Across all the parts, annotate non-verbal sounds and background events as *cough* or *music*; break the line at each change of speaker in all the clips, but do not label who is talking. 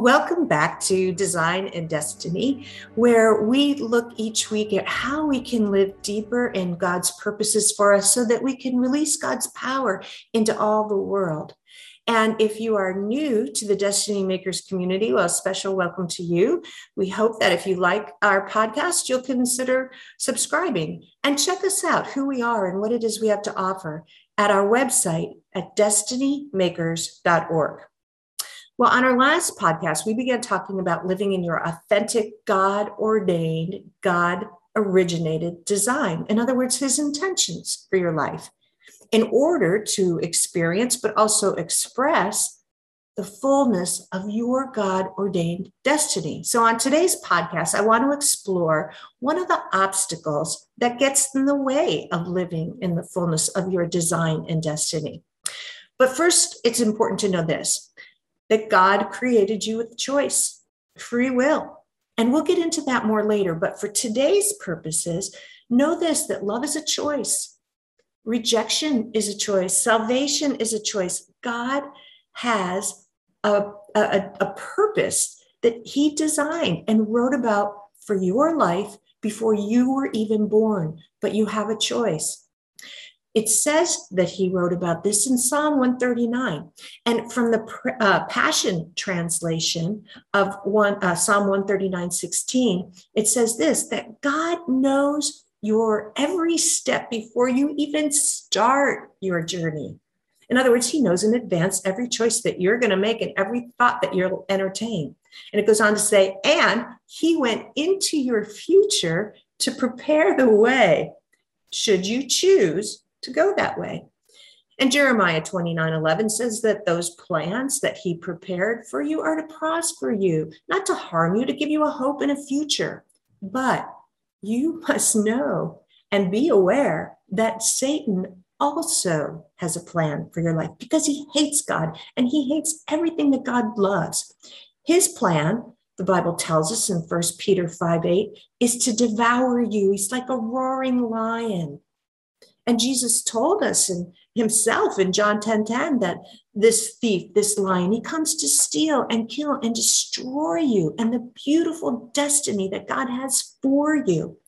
Welcome back to Design and Destiny, where we look each week at how we can live deeper in God's purposes for us so that we can release God's power into all the world. And if you are new to the Destiny Makers community, well, a special welcome to you. We hope that if you like our podcast, you'll consider subscribing and check us out, who we are and what it is we have to offer at our website at destinymakers.org. Well, on our last podcast, we began talking about living in your authentic, God ordained, God originated design. In other words, his intentions for your life in order to experience, but also express the fullness of your God ordained destiny. So, on today's podcast, I want to explore one of the obstacles that gets in the way of living in the fullness of your design and destiny. But first, it's important to know this that God created you with choice, free will. And we'll get into that more later. But for today's purposes, know this that love is a choice, rejection is a choice, salvation is a choice. God has a, a, a purpose that He designed and wrote about for your life before you were even born, but you have a choice. It says that he wrote about this in Psalm 139. And from the uh, Passion translation of one, uh, Psalm 139, 16, it says this that God knows your every step before you even start your journey. In other words, he knows in advance every choice that you're going to make and every thought that you'll entertain. And it goes on to say, and he went into your future to prepare the way should you choose to go that way. And Jeremiah 29 11 says that those plans that he prepared for you are to prosper you, not to harm you, to give you a hope and a future. But you must know and be aware that Satan also has a plan for your life because he hates God and he hates everything that God loves. His plan, the Bible tells us in 1 Peter 5 8, is to devour you. He's like a roaring lion and Jesus told us in himself in John 10 10 that this thief, this lion, he comes to steal and kill and destroy you and the beautiful destiny that God has for you.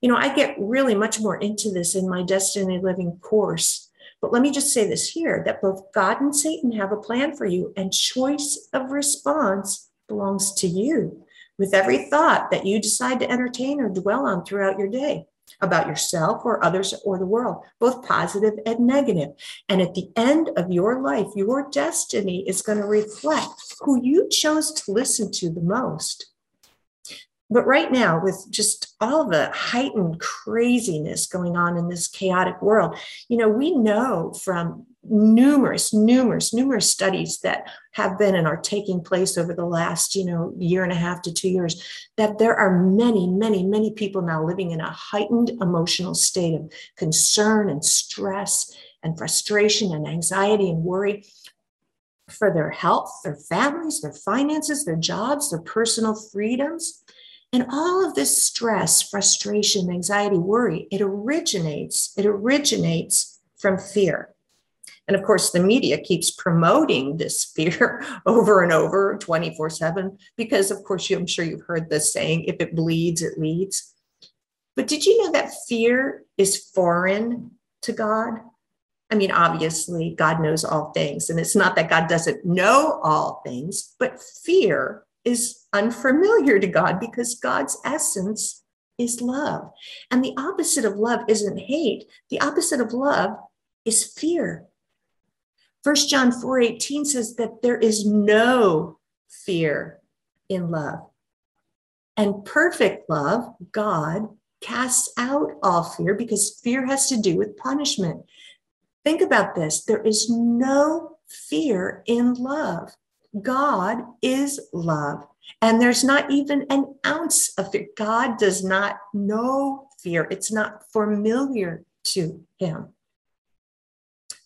You know, I get really much more into this in my Destiny Living course. But let me just say this here that both God and Satan have a plan for you, and choice of response belongs to you with every thought that you decide to entertain or dwell on throughout your day about yourself or others or the world, both positive and negative. And at the end of your life, your destiny is going to reflect who you chose to listen to the most. But right now, with just all the heightened craziness going on in this chaotic world, you know, we know from numerous, numerous, numerous studies that have been and are taking place over the last, you know, year and a half to two years, that there are many, many, many people now living in a heightened emotional state of concern and stress and frustration and anxiety and worry for their health, their families, their finances, their jobs, their personal freedoms. And all of this stress, frustration, anxiety, worry, it originates, it originates from fear. And of course, the media keeps promoting this fear *laughs* over and over 24 7, because of course, you, I'm sure you've heard this saying if it bleeds, it leads. But did you know that fear is foreign to God? I mean, obviously, God knows all things. And it's not that God doesn't know all things, but fear is unfamiliar to God because God's essence is love. And the opposite of love isn't hate, the opposite of love is fear. First John 4:18 says that there is no fear in love. And perfect love, God, casts out all fear because fear has to do with punishment. Think about this. There is no fear in love. God is love. And there's not even an ounce of fear. God does not know fear, it's not familiar to him.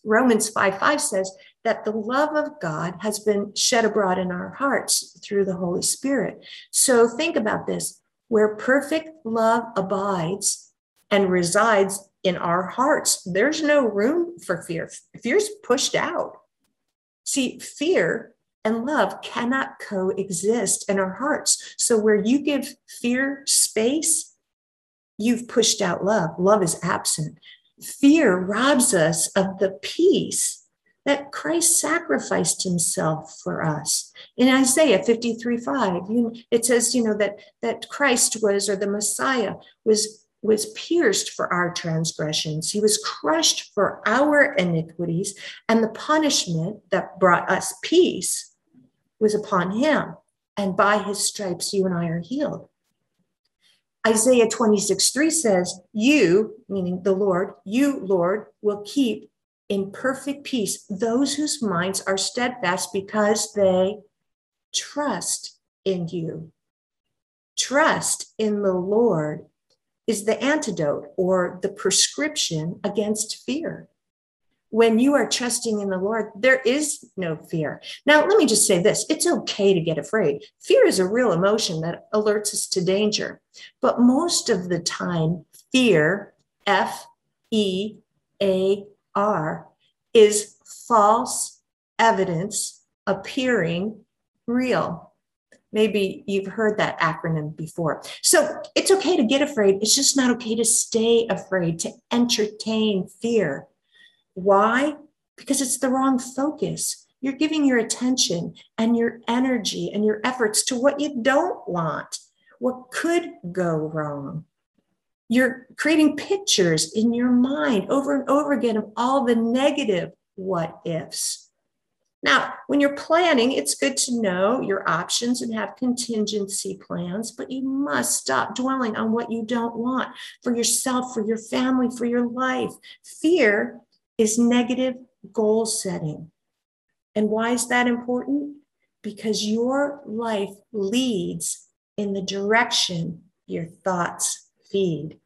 Romans 5 5 says that the love of God has been shed abroad in our hearts through the Holy Spirit. So think about this where perfect love abides and resides in our hearts, there's no room for fear. Fear's pushed out. See, fear and love cannot coexist in our hearts. So, where you give fear space, you've pushed out love. Love is absent. Fear robs us of the peace that Christ sacrificed himself for us. In Isaiah 53 5, it says, you know, that, that Christ was, or the Messiah was was pierced for our transgressions. He was crushed for our iniquities, and the punishment that brought us peace was upon him. And by his stripes, you and I are healed. Isaiah 26, 3 says, You, meaning the Lord, you, Lord, will keep in perfect peace those whose minds are steadfast because they trust in you. Trust in the Lord is the antidote or the prescription against fear. When you are trusting in the Lord, there is no fear. Now, let me just say this it's okay to get afraid. Fear is a real emotion that alerts us to danger. But most of the time, fear, F E A R, is false evidence appearing real. Maybe you've heard that acronym before. So it's okay to get afraid. It's just not okay to stay afraid, to entertain fear. Why? Because it's the wrong focus. You're giving your attention and your energy and your efforts to what you don't want, what could go wrong. You're creating pictures in your mind over and over again of all the negative what ifs. Now, when you're planning, it's good to know your options and have contingency plans, but you must stop dwelling on what you don't want for yourself, for your family, for your life. Fear is negative goal setting. And why is that important? Because your life leads in the direction your thoughts feed.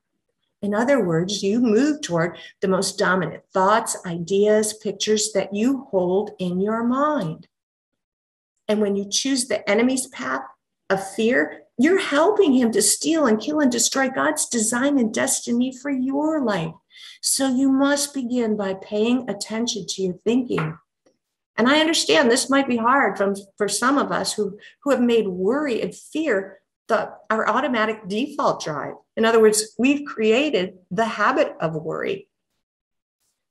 In other words, you move toward the most dominant thoughts, ideas, pictures that you hold in your mind. And when you choose the enemy's path of fear, you're helping him to steal and kill and destroy God's design and destiny for your life. So you must begin by paying attention to your thinking. And I understand this might be hard from, for some of us who, who have made worry and fear the, our automatic default drive. In other words, we've created the habit of worry.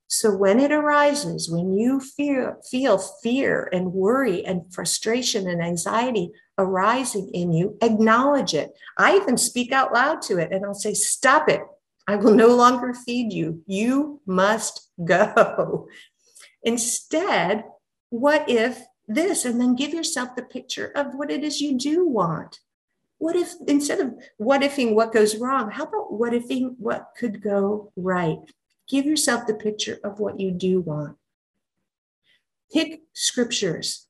So when it arises, when you feel, feel fear and worry and frustration and anxiety arising in you, acknowledge it. I even speak out loud to it and I'll say, Stop it. I will no longer feed you. You must go. Instead, what if this? And then give yourself the picture of what it is you do want what if instead of what ifing what goes wrong, how about what ifing what could go right? Give yourself the picture of what you do want. Pick scriptures,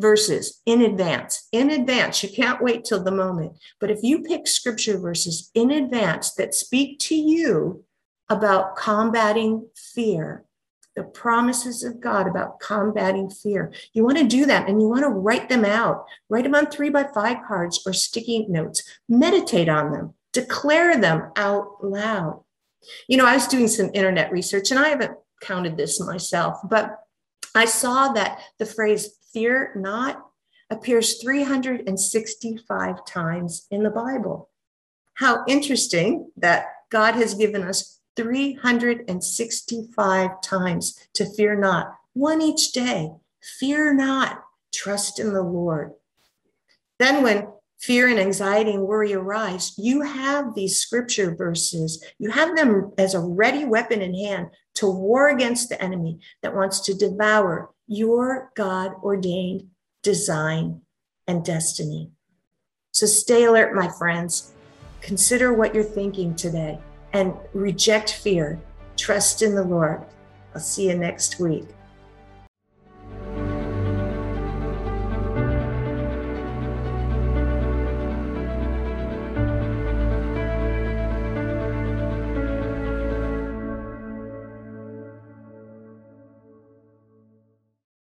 verses in advance. In advance, you can't wait till the moment. But if you pick scripture verses in advance that speak to you about combating fear, the promises of God about combating fear. You want to do that and you want to write them out. Write them on three by five cards or sticky notes. Meditate on them. Declare them out loud. You know, I was doing some internet research and I haven't counted this myself, but I saw that the phrase fear not appears 365 times in the Bible. How interesting that God has given us 365 times to fear not, one each day. Fear not, trust in the Lord. Then, when fear and anxiety and worry arise, you have these scripture verses, you have them as a ready weapon in hand to war against the enemy that wants to devour your God ordained design and destiny. So stay alert, my friends. Consider what you're thinking today and reject fear. Trust in the Lord. I'll see you next week.